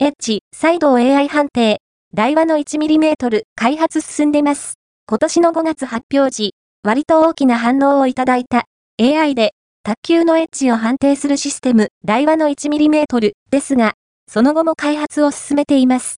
エッジ、再度 AI 判定、台話の 1mm 開発進んでます。今年の5月発表時、割と大きな反応をいただいた AI で卓球のエッジを判定するシステム、台話の 1mm ですが、その後も開発を進めています。